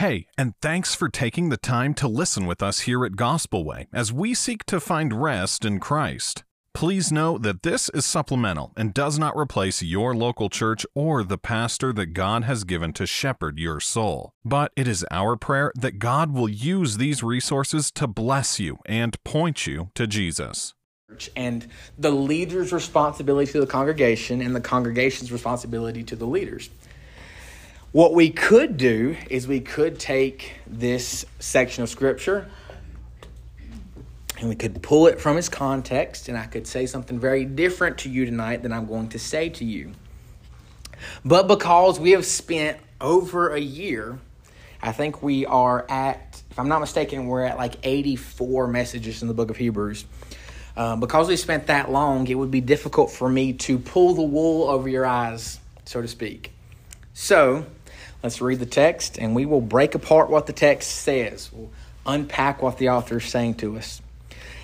Hey, and thanks for taking the time to listen with us here at Gospel Way as we seek to find rest in Christ. Please know that this is supplemental and does not replace your local church or the pastor that God has given to shepherd your soul. But it is our prayer that God will use these resources to bless you and point you to Jesus. And the leader's responsibility to the congregation and the congregation's responsibility to the leaders. What we could do is we could take this section of scripture and we could pull it from its context, and I could say something very different to you tonight than I'm going to say to you. But because we have spent over a year, I think we are at, if I'm not mistaken, we're at like 84 messages in the book of Hebrews. Um, because we spent that long, it would be difficult for me to pull the wool over your eyes, so to speak. So, Let's read the text and we will break apart what the text says. We'll unpack what the author is saying to us.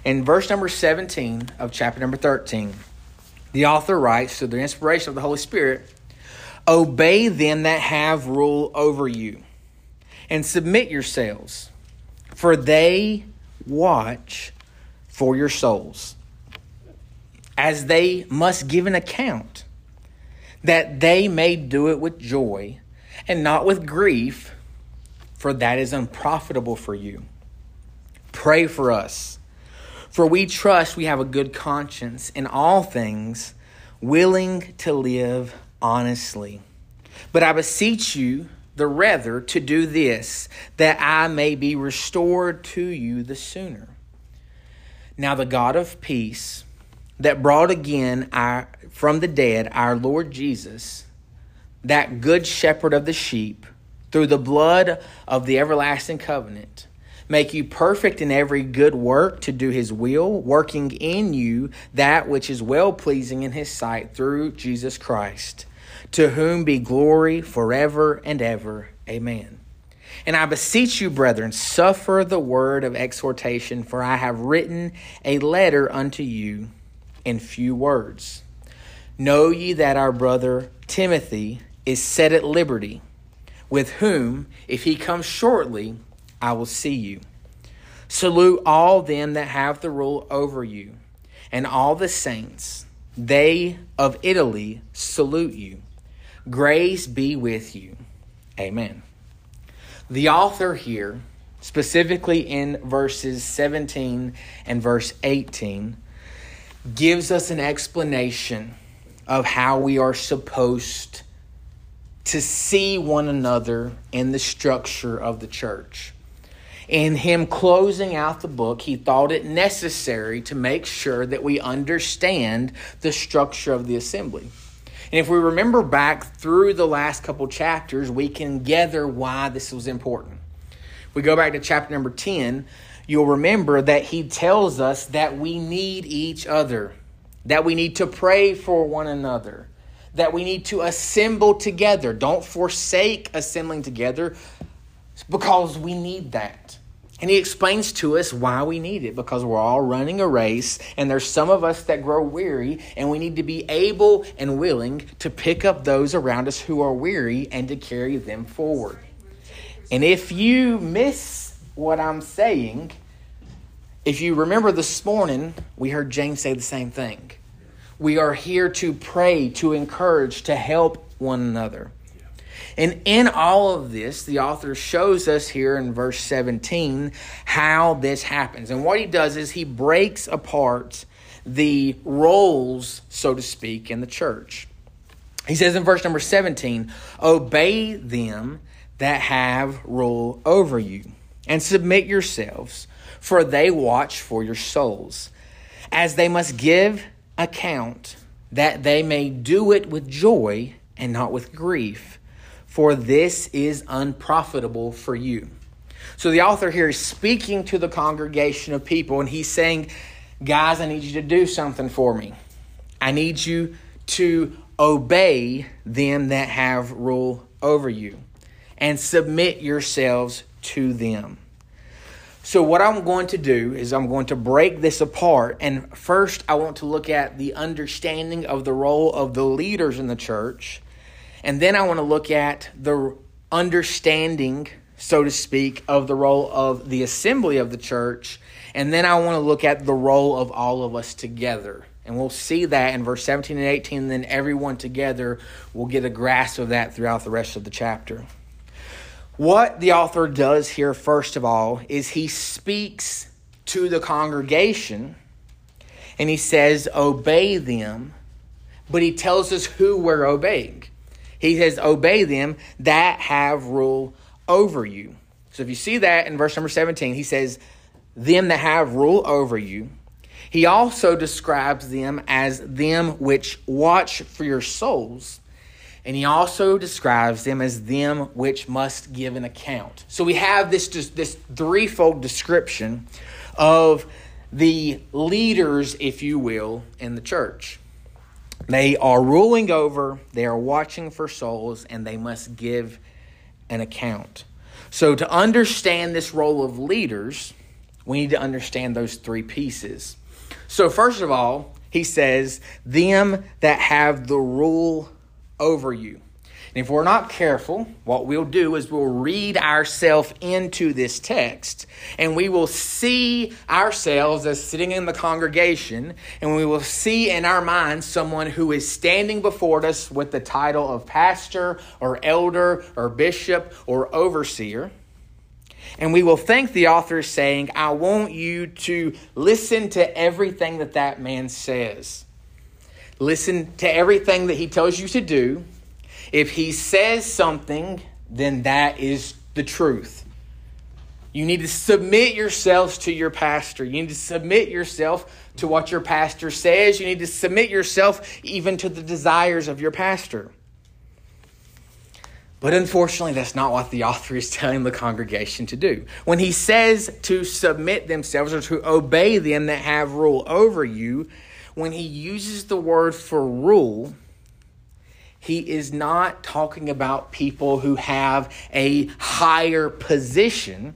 In verse number 17 of chapter number 13, the author writes through the inspiration of the Holy Spirit Obey them that have rule over you, and submit yourselves, for they watch for your souls, as they must give an account, that they may do it with joy and not with grief, for that is unprofitable for you. Pray for us, for we trust we have a good conscience in all things, willing to live honestly. But I beseech you the rather to do this, that I may be restored to you the sooner. Now the God of peace, that brought again our, from the dead our Lord Jesus, that good shepherd of the sheep, through the blood of the everlasting covenant, make you perfect in every good work to do his will, working in you that which is well pleasing in his sight through Jesus Christ, to whom be glory forever and ever. Amen. And I beseech you, brethren, suffer the word of exhortation, for I have written a letter unto you in few words. Know ye that our brother Timothy is set at liberty, with whom, if he comes shortly, I will see you. Salute all them that have the rule over you, and all the saints. They of Italy salute you. Grace be with you. Amen. The author here, specifically in verses 17 and verse 18, gives us an explanation of how we are supposed to see one another in the structure of the church. In him closing out the book, he thought it necessary to make sure that we understand the structure of the assembly. And if we remember back through the last couple chapters, we can gather why this was important. we go back to chapter number 10, you'll remember that he tells us that we need each other, that we need to pray for one another, that we need to assemble together. Don't forsake assembling together because we need that. And he explains to us why we need it because we're all running a race, and there's some of us that grow weary, and we need to be able and willing to pick up those around us who are weary and to carry them forward. And if you miss what I'm saying, if you remember this morning, we heard James say the same thing. We are here to pray, to encourage, to help one another. And in all of this, the author shows us here in verse 17 how this happens. And what he does is he breaks apart the roles, so to speak, in the church. He says in verse number 17, Obey them that have rule over you, and submit yourselves, for they watch for your souls, as they must give account, that they may do it with joy and not with grief, for this is unprofitable for you. So the author here is speaking to the congregation of people, and he's saying, Guys, I need you to do something for me. I need you to obey them that have rule over you and submit yourselves to them. So, what I'm going to do is I'm going to break this apart. And first, I want to look at the understanding of the role of the leaders in the church. And then I want to look at the understanding so to speak, of the role of the assembly of the church. And then I want to look at the role of all of us together. And we'll see that in verse 17 and 18. And then everyone together will get a grasp of that throughout the rest of the chapter. What the author does here, first of all, is he speaks to the congregation and he says, Obey them, but he tells us who we're obeying. He says, Obey them that have rule over you. So if you see that in verse number 17, he says, Them that have rule over you. He also describes them as them which watch for your souls and he also describes them as them which must give an account. So we have this, this threefold description of the leaders, if you will, in the church. They are ruling over, they are watching for souls, and they must give an account. So, to understand this role of leaders, we need to understand those three pieces. So, first of all, he says, Them that have the rule over you. And if we're not careful, what we'll do is we'll read ourselves into this text and we will see ourselves as sitting in the congregation and we will see in our minds someone who is standing before us with the title of pastor or elder or bishop or overseer. And we will think the author is saying, I want you to listen to everything that that man says. Listen to everything that he tells you to do. If he says something, then that is the truth. You need to submit yourselves to your pastor. You need to submit yourself to what your pastor says. You need to submit yourself even to the desires of your pastor. But unfortunately, that's not what the author is telling the congregation to do. When he says to submit themselves or to obey them that have rule over you, when he uses the word for rule, he is not talking about people who have a higher position.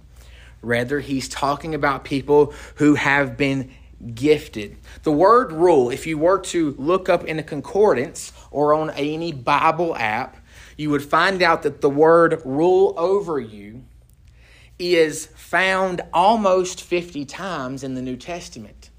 Rather, he's talking about people who have been gifted. The word rule, if you were to look up in a concordance or on any Bible app, you would find out that the word rule over you is found almost 50 times in the New Testament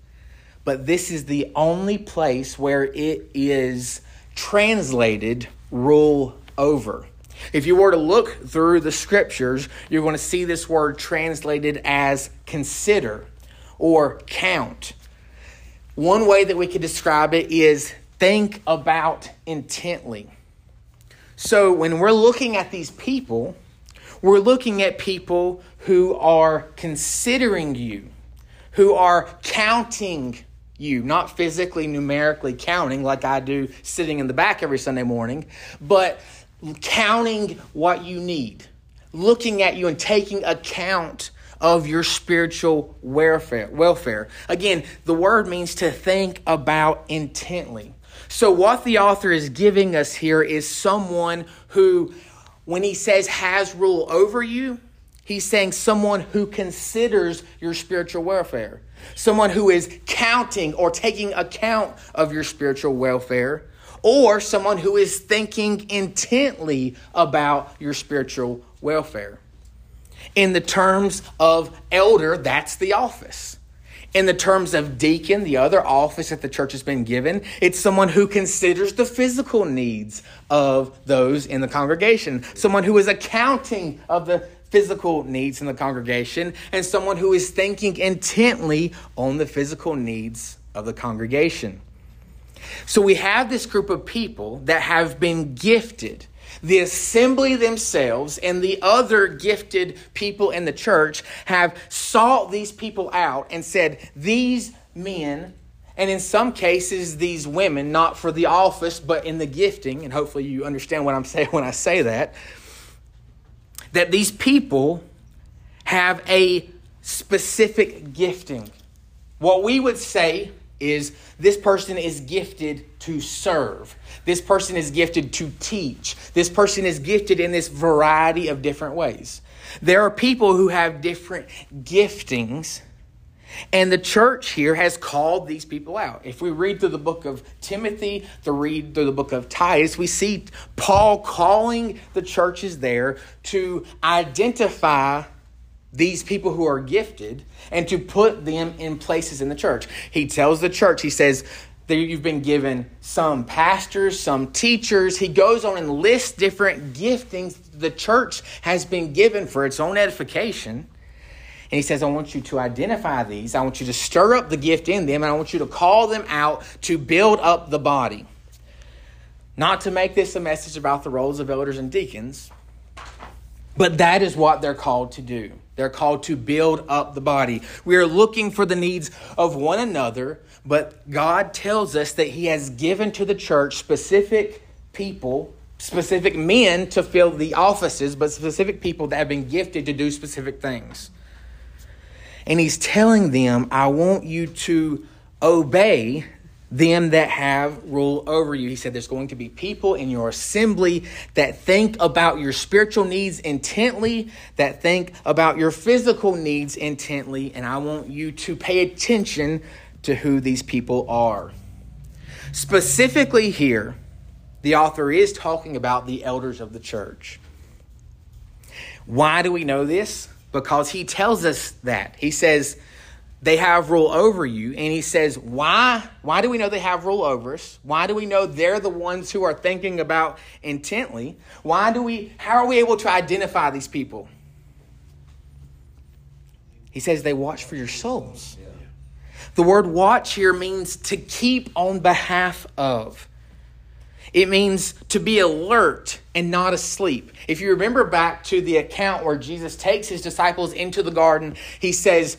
but this is the only place where it is translated rule over. If you were to look through the scriptures, you're going to see this word translated as consider or count. One way that we could describe it is think about intently. So when we're looking at these people, we're looking at people who are considering you, who are counting you, not physically, numerically counting like I do sitting in the back every Sunday morning, but counting what you need, looking at you and taking account of your spiritual welfare. welfare. Again, the word means to think about intently. So, what the author is giving us here is someone who, when he says has rule over you, he's saying someone who considers your spiritual welfare someone who is counting or taking account of your spiritual welfare, or someone who is thinking intently about your spiritual welfare. In the terms of elder, that's the office. In the terms of deacon, the other office that the church has been given, it's someone who considers the physical needs of those in the congregation, someone who is accounting of the physical needs in the congregation and someone who is thinking intently on the physical needs of the congregation. So we have this group of people that have been gifted. The assembly themselves and the other gifted people in the church have sought these people out and said, These men, and in some cases, these women, not for the office, but in the gifting, and hopefully you understand what I'm saying when I say that that these people have a specific gifting. What we would say is this person is gifted to serve. This person is gifted to teach. This person is gifted in this variety of different ways. There are people who have different giftings, And the church here has called these people out. If we read through the book of Timothy, to read through the book of Titus, we see Paul calling the churches there to identify these people who are gifted and to put them in places in the church. He tells the church, he says, that you've been given some pastors, some teachers. He goes on and lists different giftings the church has been given for its own edification. And he says, I want you to identify these. I want you to stir up the gift in them, and I want you to call them out to build up the body. Not to make this a message about the roles of elders and deacons, but that is what they're called to do. They're called to build up the body. We are looking for the needs of one another, but God tells us that He has given to the church specific people, specific men to fill the offices, but specific people that have been gifted to do specific things. And he's telling them, I want you to obey them that have rule over you. He said, There's going to be people in your assembly that think about your spiritual needs intently, that think about your physical needs intently, and I want you to pay attention to who these people are. Specifically, here, the author is talking about the elders of the church. Why do we know this? Because he tells us that. He says they have rule over you and he says why why do we know they have rule over us? Why do we know they're the ones who are thinking about intently? Why do we how are we able to identify these people? He says they watch for your souls. The word watch here means to keep on behalf of. It means to be alert and not asleep. If you remember back to the account where Jesus takes his disciples into the garden, he says,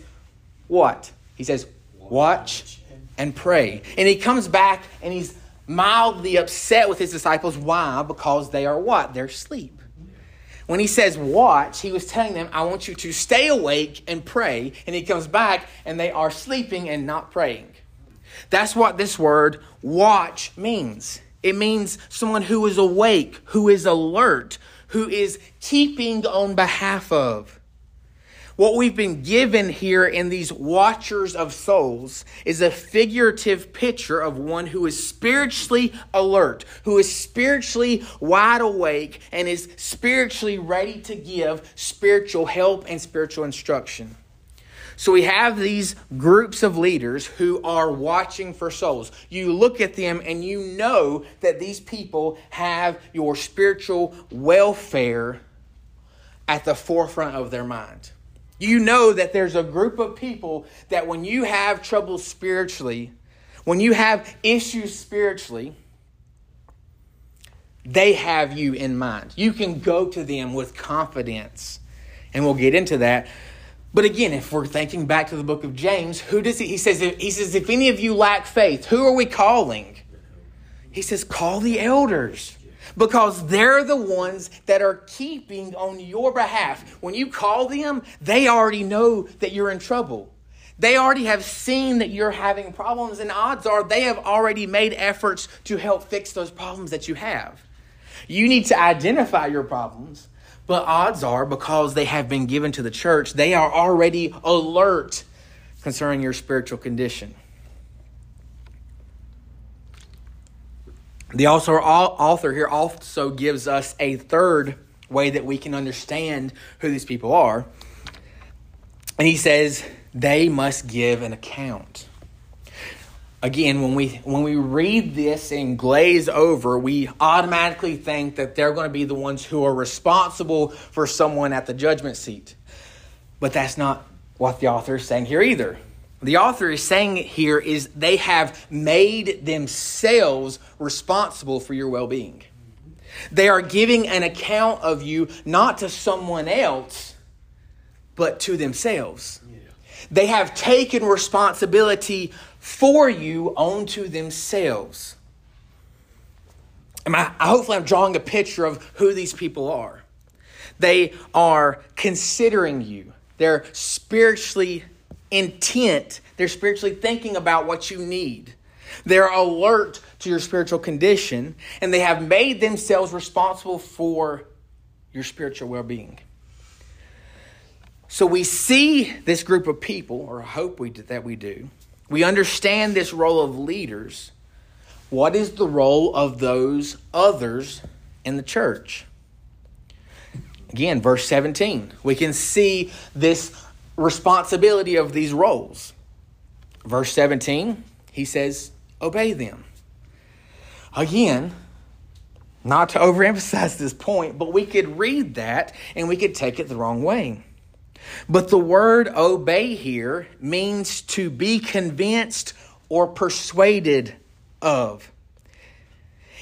What? He says, Watch and pray. And he comes back and he's mildly upset with his disciples. Why? Because they are what? They're asleep. When he says watch, he was telling them, I want you to stay awake and pray. And he comes back and they are sleeping and not praying. That's what this word watch means. It means someone who is awake, who is alert, who is keeping on behalf of. What we've been given here in these watchers of souls is a figurative picture of one who is spiritually alert, who is spiritually wide awake, and is spiritually ready to give spiritual help and spiritual instruction. So we have these groups of leaders who are watching for souls. You look at them and you know that these people have your spiritual welfare at the forefront of their mind. You know that there's a group of people that when you have trouble spiritually, when you have issues spiritually, they have you in mind. You can go to them with confidence. And we'll get into that. But again, if we're thinking back to the book of James, who does he? He says, he says, if any of you lack faith, who are we calling? He says, call the elders because they're the ones that are keeping on your behalf. When you call them, they already know that you're in trouble. They already have seen that you're having problems, and odds are they have already made efforts to help fix those problems that you have. You need to identify your problems but odds are, because they have been given to the church, they are already alert concerning your spiritual condition. The author here also gives us a third way that we can understand who these people are. And he says they must give an account again when we when we read this and glaze over we automatically think that they're going to be the ones who are responsible for someone at the judgment seat. But that's not what the author is saying here either. The author is saying here is they have made themselves responsible for your well-being. They are giving an account of you not to someone else but to themselves. They have taken responsibility for you onto themselves. And I, hopefully, I'm drawing a picture of who these people are. They are considering you, they're spiritually intent, they're spiritually thinking about what you need. They're alert to your spiritual condition, and they have made themselves responsible for your spiritual well being. So we see this group of people, or I hope we that we do. We understand this role of leaders. What is the role of those others in the church? Again, verse 17. We can see this responsibility of these roles. Verse 17, he says, Obey them. Again, not to overemphasize this point, but we could read that and we could take it the wrong way. But the word obey here means to be convinced or persuaded of.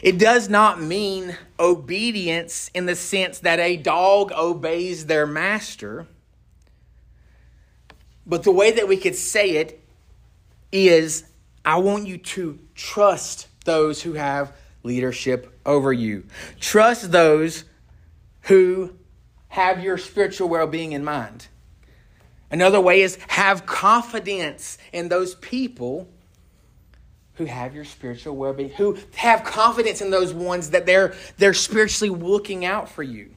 It does not mean obedience in the sense that a dog obeys their master. But the way that we could say it is I want you to trust those who have leadership over you. Trust those who have your spiritual well being in mind. Another way is have confidence in those people who have your spiritual well being, who have confidence in those ones that they're, they're spiritually looking out for you.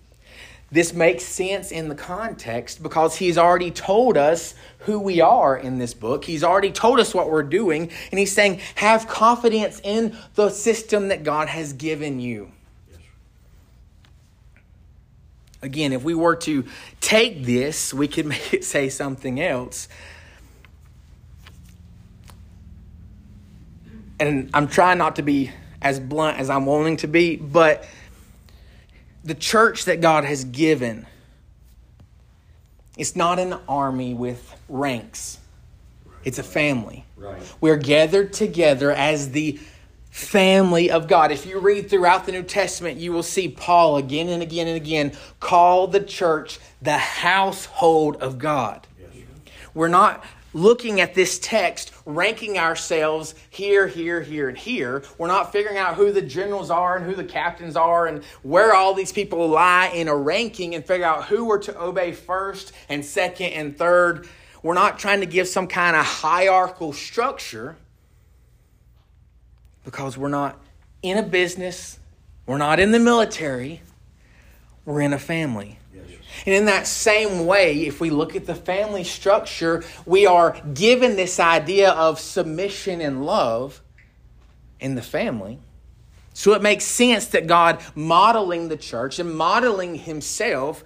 This makes sense in the context because he's already told us who we are in this book. He's already told us what we're doing, and he's saying, have confidence in the system that God has given you. Again, if we were to take this, we could make it say something else. And I'm trying not to be as blunt as I'm wanting to be, but the church that God has given, it's not an army with ranks. It's a family. Right. We're gathered together as the family of God. If you read throughout the New Testament, you will see Paul again and again and again call the church the household of God. Yes. We're not looking at this text, ranking ourselves here, here, here, and here. We're not figuring out who the generals are and who the captains are and where all these people lie in a ranking and figure out who we're to obey first and second and third. We're not trying to give some kind of hierarchical structure because we're not in a business, we're not in the military, we're in a family. And in that same way, if we look at the family structure, we are given this idea of submission and love in the family. So it makes sense that God modeling the church and modeling himself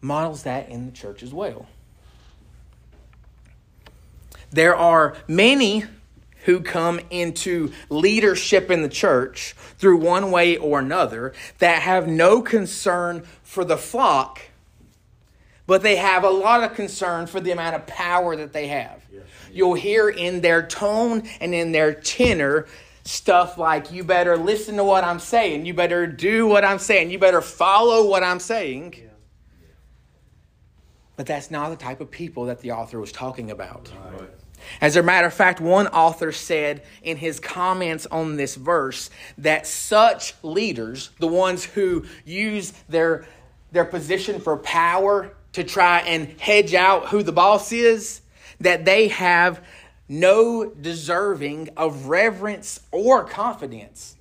models that in the church as well. There are many who come into leadership in the church through one way or another that have no concern for the flock but they have a lot of concern for the amount of power that they have. Yes. You'll hear in their tone and in their tenor stuff like, you better listen to what I'm saying, you better do what I'm saying, you better follow what I'm saying. Yeah. But that's not the type of people that the author was talking about. Right. As a matter of fact, one author said in his comments on this verse that such leaders, the ones who use their, their position for power to try and hedge out who the boss is, that they have no deserving of reverence or confidence.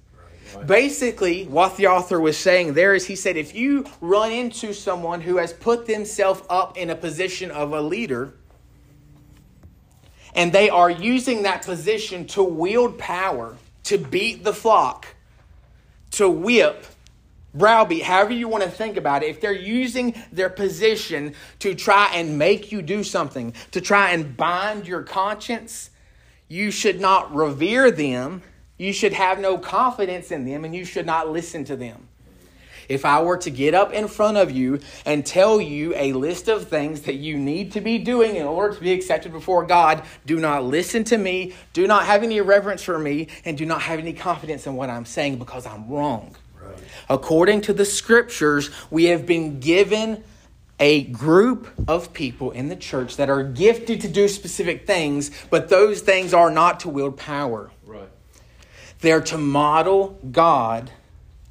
Basically, what the author was saying there is he said, if you run into someone who has put themselves up in a position of a leader, and they are using that position to wield power, to beat the flock, to whip, browbeat, however you want to think about it, if they're using their position to try and make you do something, to try and bind your conscience, you should not revere them. You should have no confidence in them, and you should not listen to them. If I were to get up in front of you and tell you a list of things that you need to be doing in order to be accepted before God, do not listen to me, do not have any reverence for me, and do not have any confidence in what I'm saying because I'm wrong. According to the scriptures, we have been given a group of people in the church that are gifted to do specific things, but those things are not to wield power. Right. They're to model God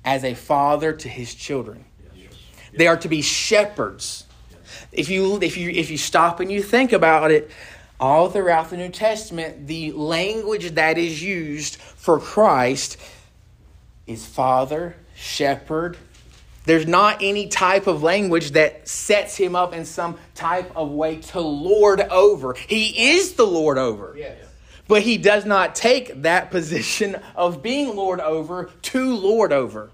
as a father to his children. Yes. They are to be shepherds. Yes. If you if you if you stop and you think about it, all throughout the New Testament, the language that is used for Christ is father, shepherd, There's not any type of language that sets him up in some type of way to lord over. He is the Lord over. Yes. But he does not take that position of being Lord over to Lord over.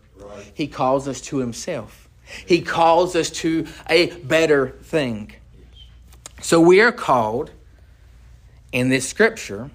He calls us to himself. He calls us to a better thing. So we are called in this scripture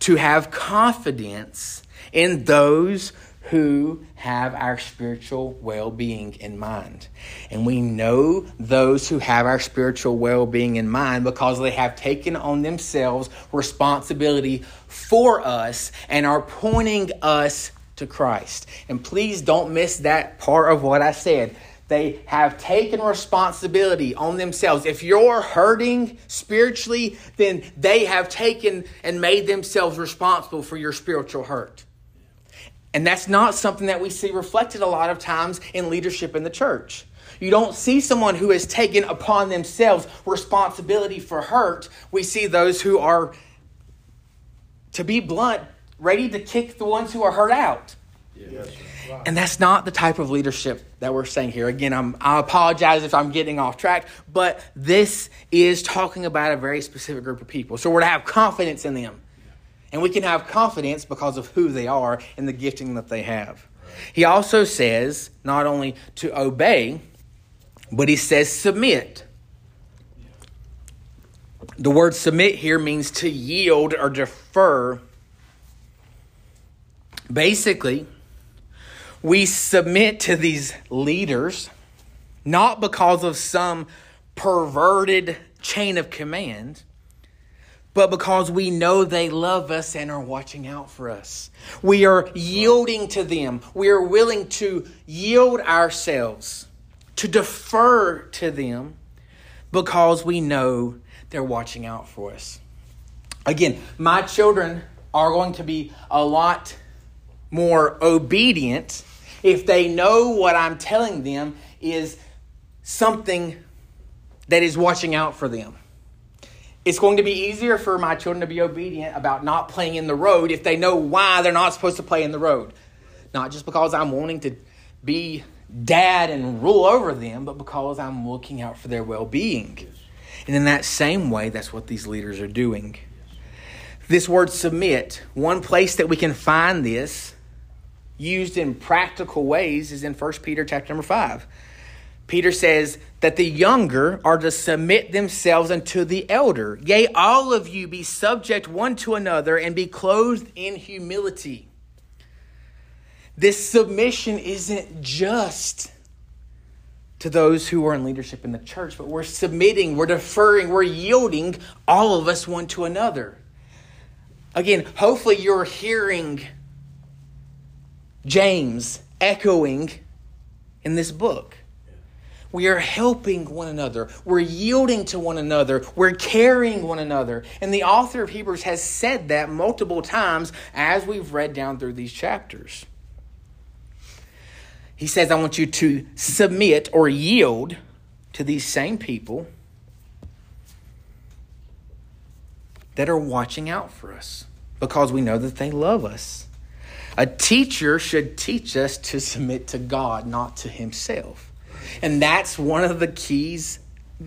to have confidence in those who have our spiritual well being in mind. And we know those who have our spiritual well being in mind because they have taken on themselves responsibility for us and are pointing us to Christ. And please don't miss that part of what I said. They have taken responsibility on themselves. If you're hurting spiritually, then they have taken and made themselves responsible for your spiritual hurt. And that's not something that we see reflected a lot of times in leadership in the church. You don't see someone who has taken upon themselves responsibility for hurt. We see those who are, to be blunt, ready to kick the ones who are hurt out. Yes. And that's not the type of leadership that we're saying here. Again, I'm, I apologize if I'm getting off track, but this is talking about a very specific group of people. So we're to have confidence in them. And we can have confidence because of who they are and the gifting that they have. He also says not only to obey, but he says submit. The word submit here means to yield or defer. Basically, we submit to these leaders not because of some perverted chain of command, but because we know they love us and are watching out for us. We are yielding to them. We are willing to yield ourselves, to defer to them, because we know they're watching out for us. Again, my children are going to be a lot more obedient if they know what I'm telling them is something that is watching out for them. It's going to be easier for my children to be obedient about not playing in the road if they know why they're not supposed to play in the road. Not just because I'm wanting to be dad and rule over them, but because I'm looking out for their well being. And in that same way, that's what these leaders are doing. This word submit, one place that we can find this used in practical ways is in 1 Peter chapter number 5. Peter says that the younger are to submit themselves unto the elder. Yea, all of you be subject one to another and be clothed in humility. This submission isn't just to those who are in leadership in the church, but we're submitting, we're deferring, we're yielding all of us one to another. Again, hopefully you're hearing James echoing in this book. We are helping one another. We're yielding to one another. We're carrying one another. And the author of Hebrews has said that multiple times as we've read down through these chapters. He says, I want you to submit or yield to these same people that are watching out for us because we know that they love us. A teacher should teach us to submit to God, not to himself. And that's one of the keys,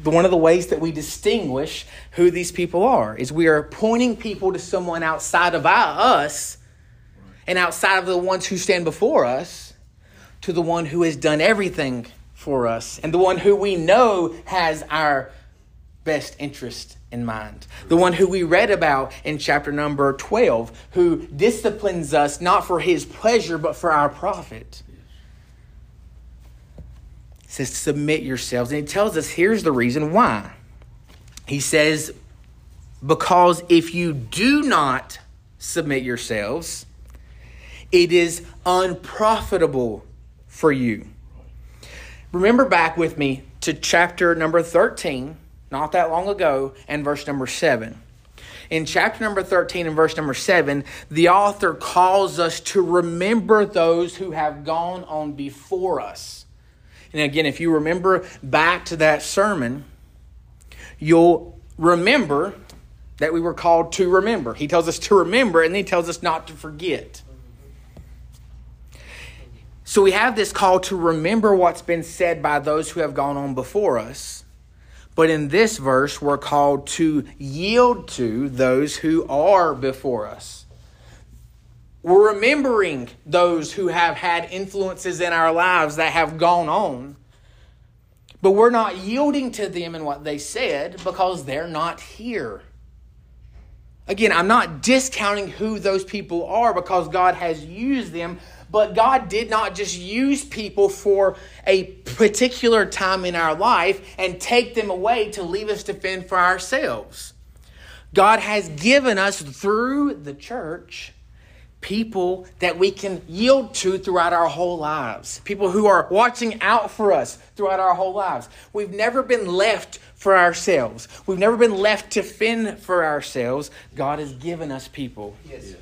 one of the ways that we distinguish who these people are, is we are pointing people to someone outside of our, us and outside of the ones who stand before us to the one who has done everything for us and the one who we know has our best interest in mind. The one who we read about in chapter number 12, who disciplines us not for his pleasure, but for our profit says, Submit yourselves. And he tells us here's the reason why. He says, Because if you do not submit yourselves, it is unprofitable for you. Remember back with me to chapter number 13, not that long ago, and verse number 7. In chapter number 13 and verse number 7, the author calls us to remember those who have gone on before us and again, if you remember back to that sermon, you'll remember that we were called to remember. He tells us to remember, and then he tells us not to forget. So we have this call to remember what's been said by those who have gone on before us. But in this verse, we're called to yield to those who are before us. We're remembering those who have had influences in our lives that have gone on. But we're not yielding to them in what they said because they're not here. Again, I'm not discounting who those people are because God has used them, but God did not just use people for a particular time in our life and take them away to leave us to fend for ourselves. God has given us through the church people that we can yield to throughout our whole lives. People who are watching out for us throughout our whole lives. We've never been left for ourselves. We've never been left to fend for ourselves. God has given us people. Yes.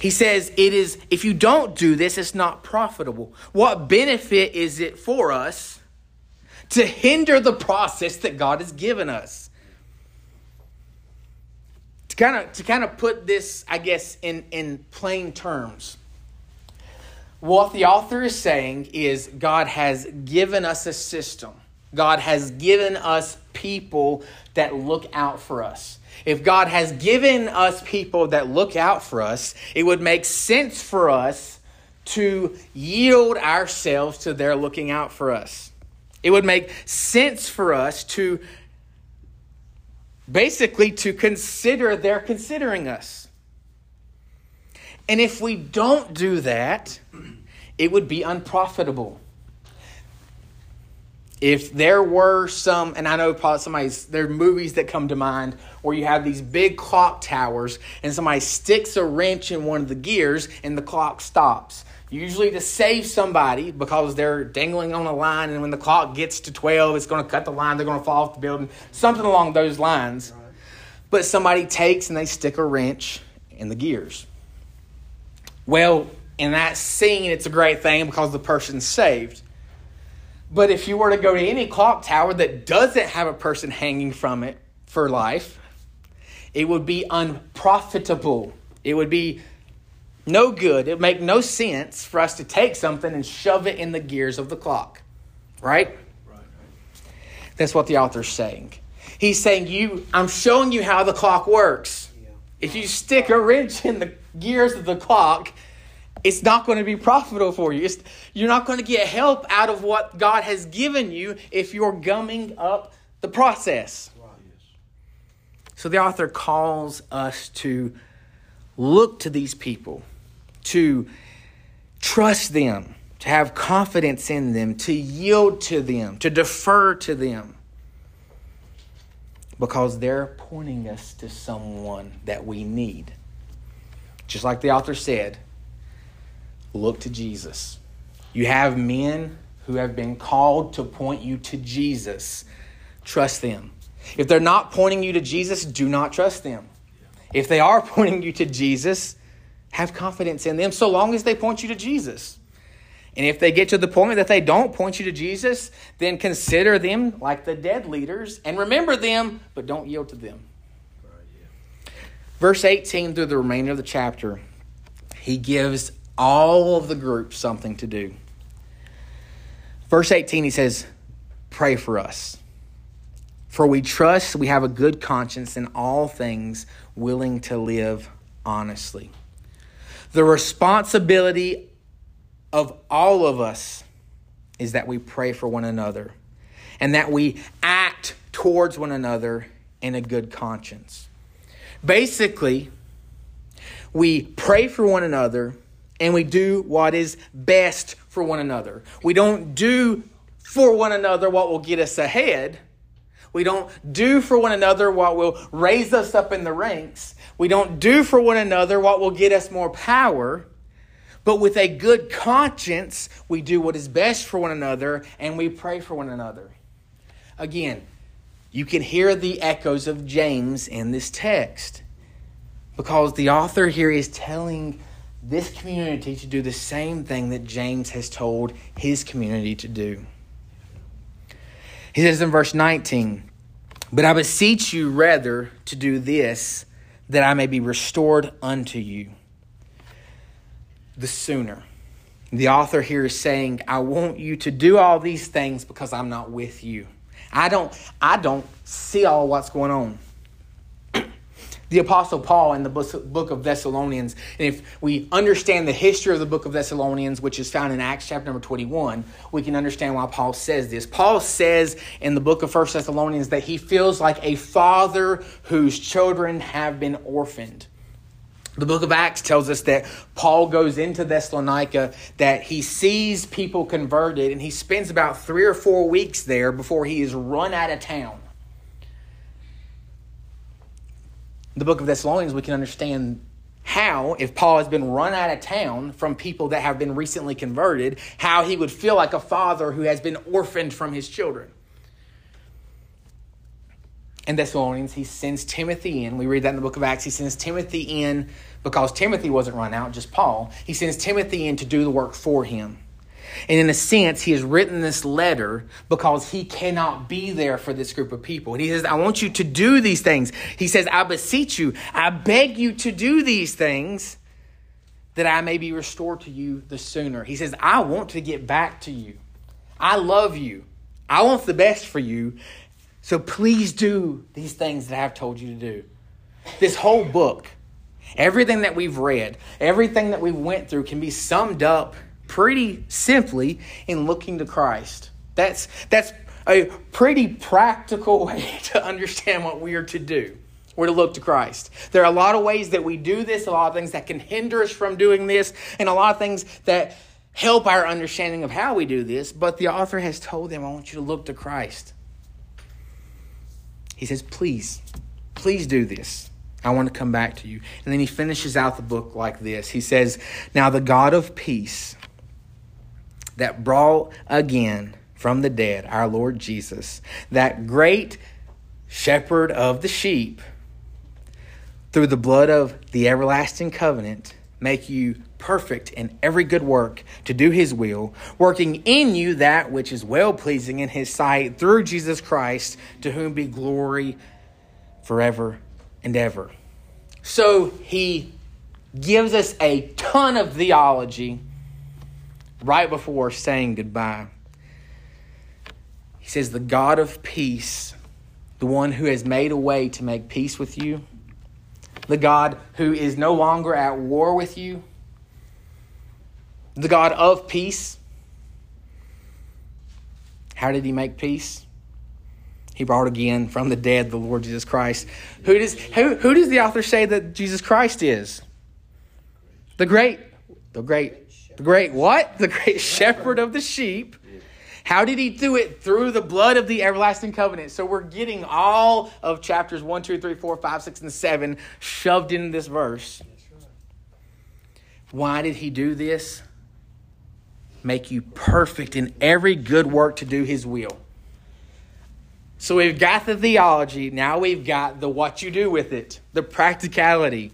He says it is if you don't do this it's not profitable. What benefit is it for us to hinder the process that God has given us? to kind of to kind of put this, I guess, in in plain terms. What the author is saying is God has given us a system. God has given us people that look out for us. If God has given us people that look out for us, it would make sense for us to yield ourselves to their looking out for us. It would make sense for us to basically to consider they're considering us. And if we don't do that, it would be unprofitable. If there were some, and I know probably somebody's, there are movies that come to mind where you have these big clock towers and somebody sticks a wrench in one of the gears and the clock stops usually to save somebody because they're dangling on a line, and when the clock gets to 12, it's going to cut the line, they're going to fall off the building, something along those lines. But somebody takes and they stick a wrench in the gears. Well, in that scene, it's a great thing because the person's saved. But if you were to go to any clock tower that doesn't have a person hanging from it for life, it would be unprofitable. It would be no good. It would make no sense for us to take something and shove it in the gears of the clock. Right? That's what the author's saying. He's saying, You I'm showing you how the clock works. If you stick a wrench in the gears of the clock, it's not going to be profitable for you. It's, you're not going to get help out of what God has given you if you're gumming up the process. So the author calls us to look to these people to trust them, to have confidence in them, to yield to them, to defer to them. Because they're pointing us to someone that we need. Just like the author said, look to Jesus. You have men who have been called to point you to Jesus. Trust them. If they're not pointing you to Jesus, do not trust them. If they are pointing you to Jesus, have confidence in them so long as they point you to Jesus. And if they get to the point that they don't point you to Jesus, then consider them like the dead leaders and remember them, but don't yield to them. Verse 18 through the remainder of the chapter, he gives all of the group something to do. Verse 18, he says, Pray for us. For we trust we have a good conscience in all things, willing to live honestly. The responsibility of all of us is that we pray for one another and that we act towards one another in a good conscience. Basically, we pray for one another and we do what is best for one another. We don't do for one another what will get us ahead. We don't do for one another what will raise us up in the ranks. We don't do for one another what will get us more power. But with a good conscience, we do what is best for one another and we pray for one another. Again, you can hear the echoes of James in this text because the author here is telling this community to do the same thing that James has told his community to do. He says in verse 19, But I beseech you rather to do this, that I may be restored unto you the sooner. The author here is saying, I want you to do all these things because I'm not with you. I don't I don't see all what's going on the Apostle Paul in the book of Thessalonians. And if we understand the history of the book of Thessalonians, which is found in Acts chapter number 21, we can understand why Paul says this. Paul says in the book of First Thessalonians that he feels like a father whose children have been orphaned. The book of Acts tells us that Paul goes into Thessalonica, that he sees people converted, and he spends about three or four weeks there before he is run out of town. The book of Thessalonians, we can understand how, if Paul has been run out of town from people that have been recently converted, how he would feel like a father who has been orphaned from his children. In Thessalonians, he sends Timothy in. We read that in the book of Acts. He sends Timothy in because Timothy wasn't run out, just Paul. He sends Timothy in to do the work for him. And in a sense, he has written this letter because he cannot be there for this group of people. And he says, I want you to do these things. He says, I beseech you, I beg you to do these things that I may be restored to you the sooner. He says, I want to get back to you. I love you. I want the best for you. So please do these things that I've told you to do. This whole book, everything that we've read, everything that we went through can be summed up pretty simply in looking to Christ. That's, that's a pretty practical way to understand what we are to do. We're to look to Christ. There are a lot of ways that we do this, a lot of things that can hinder us from doing this, and a lot of things that help our understanding of how we do this. But the author has told them, I want you to look to Christ. He says, Please, please do this. I want to come back to you. And then he finishes out the book like this He says, Now the God of peace that brought again from the dead our Lord Jesus, that great shepherd of the sheep, through the blood of the everlasting covenant, make you perfect in every good work to do his will, working in you that which is well pleasing in his sight through Jesus Christ, to whom be glory forever and ever. So he gives us a ton of theology right before saying goodbye. He says, The God of peace, the one who has made a way to make peace with you, the God who is no longer at war with you, the God of peace. How did he make peace? He brought again from the dead the Lord Jesus Christ. Who does, who, who does the author say that Jesus Christ is? The great, the great the great what? The great shepherd of the sheep. How did he do it? Through the blood of the everlasting covenant. So we're getting all of chapters 1, 2, 3, 4, 5, 6, and 7 shoved in this verse. Why did he do this? Make you perfect in every good work to do his will. So we've got the theology, now we've got the what you do with it, the practicality.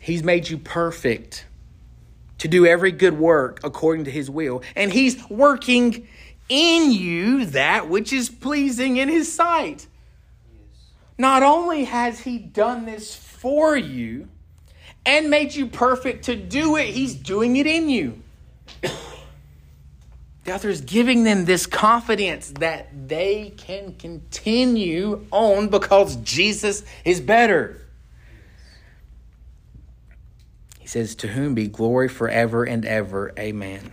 He's made you perfect to do every good work according to his will. And he's working in you that which is pleasing in his sight. Not only has he done this for you and made you perfect to do it, he's doing it in you. The author is giving them this confidence that they can continue on because Jesus is better. He says, To whom be glory forever and ever. Amen.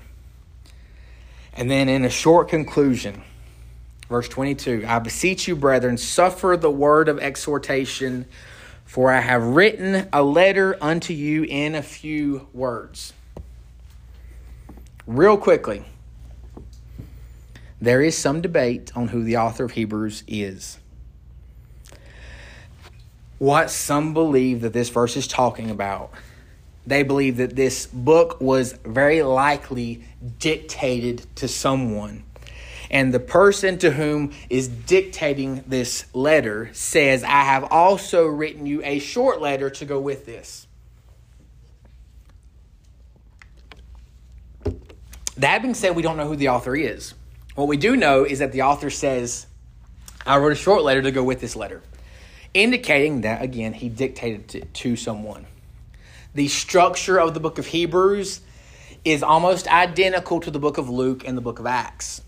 And then in a short conclusion, verse 22 I beseech you, brethren, suffer the word of exhortation, for I have written a letter unto you in a few words. Real quickly, there is some debate on who the author of Hebrews is. What some believe that this verse is talking about they believe that this book was very likely dictated to someone. And the person to whom is dictating this letter says, I have also written you a short letter to go with this. That being said, we don't know who the author is. What we do know is that the author says, I wrote a short letter to go with this letter, indicating that, again, he dictated it to someone. The structure of the book of Hebrews is almost identical to the book of Luke and the book of Acts.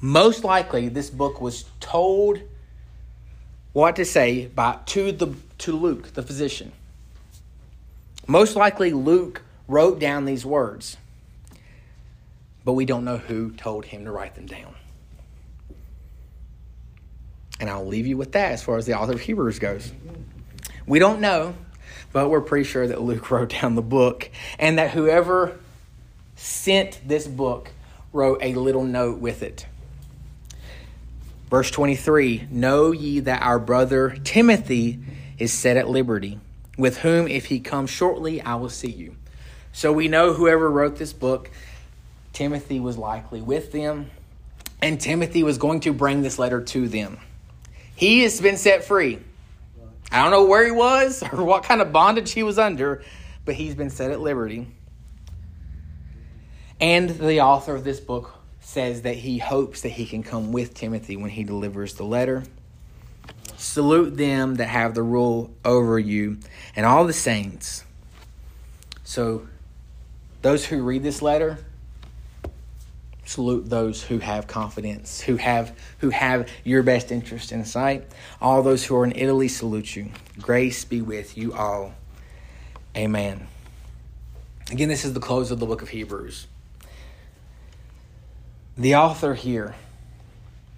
Most likely, this book was told what to say by to the to Luke, the physician. Most likely, Luke wrote down these words, but we don't know who told him to write them down. And I'll leave you with that as far as the author of Hebrews goes. We don't know, but we're pretty sure that Luke wrote down the book and that whoever sent this book wrote a little note with it. Verse 23 Know ye that our brother Timothy is set at liberty, with whom, if he comes shortly, I will see you. So we know whoever wrote this book, Timothy was likely with them, and Timothy was going to bring this letter to them. He has been set free. I don't know where he was or what kind of bondage he was under, but he's been set at liberty. And the author of this book says that he hopes that he can come with Timothy when he delivers the letter. Salute them that have the rule over you and all the saints. So, those who read this letter, salute those who have confidence, who have who have your best interest in sight. All those who are in Italy salute you. Grace be with you all. Amen. Again, this is the close of the book of Hebrews. The author here,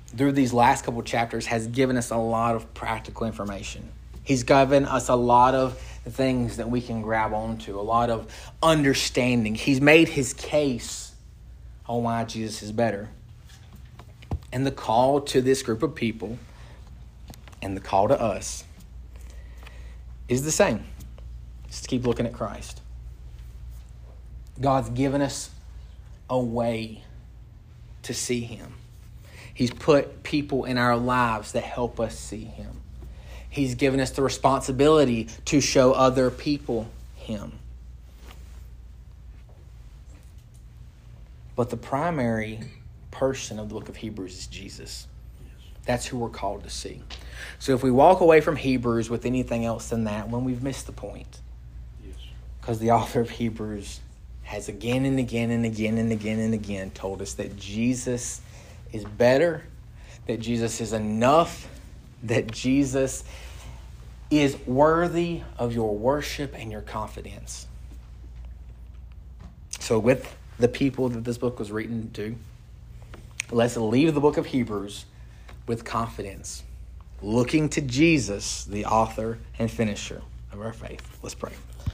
through these last couple chapters, has given us a lot of practical information. He's given us a lot of things that we can grab onto, a lot of understanding. He's made his case on why Jesus is better. And the call to this group of people and the call to us is the same. Just keep looking at Christ. God's given us a way to see Him. He's put people in our lives that help us see Him. He's given us the responsibility to show other people Him. But the primary person of the book of Hebrews is Jesus. That's who we're called to see. So if we walk away from Hebrews with anything else than that, when we've missed the point. Because the author of Hebrews has again and again and again and again and again told us that Jesus is better, that Jesus is enough, that Jesus is worthy of your worship and your confidence. So, with the people that this book was written to, let's leave the book of Hebrews with confidence, looking to Jesus, the author and finisher of our faith. Let's pray.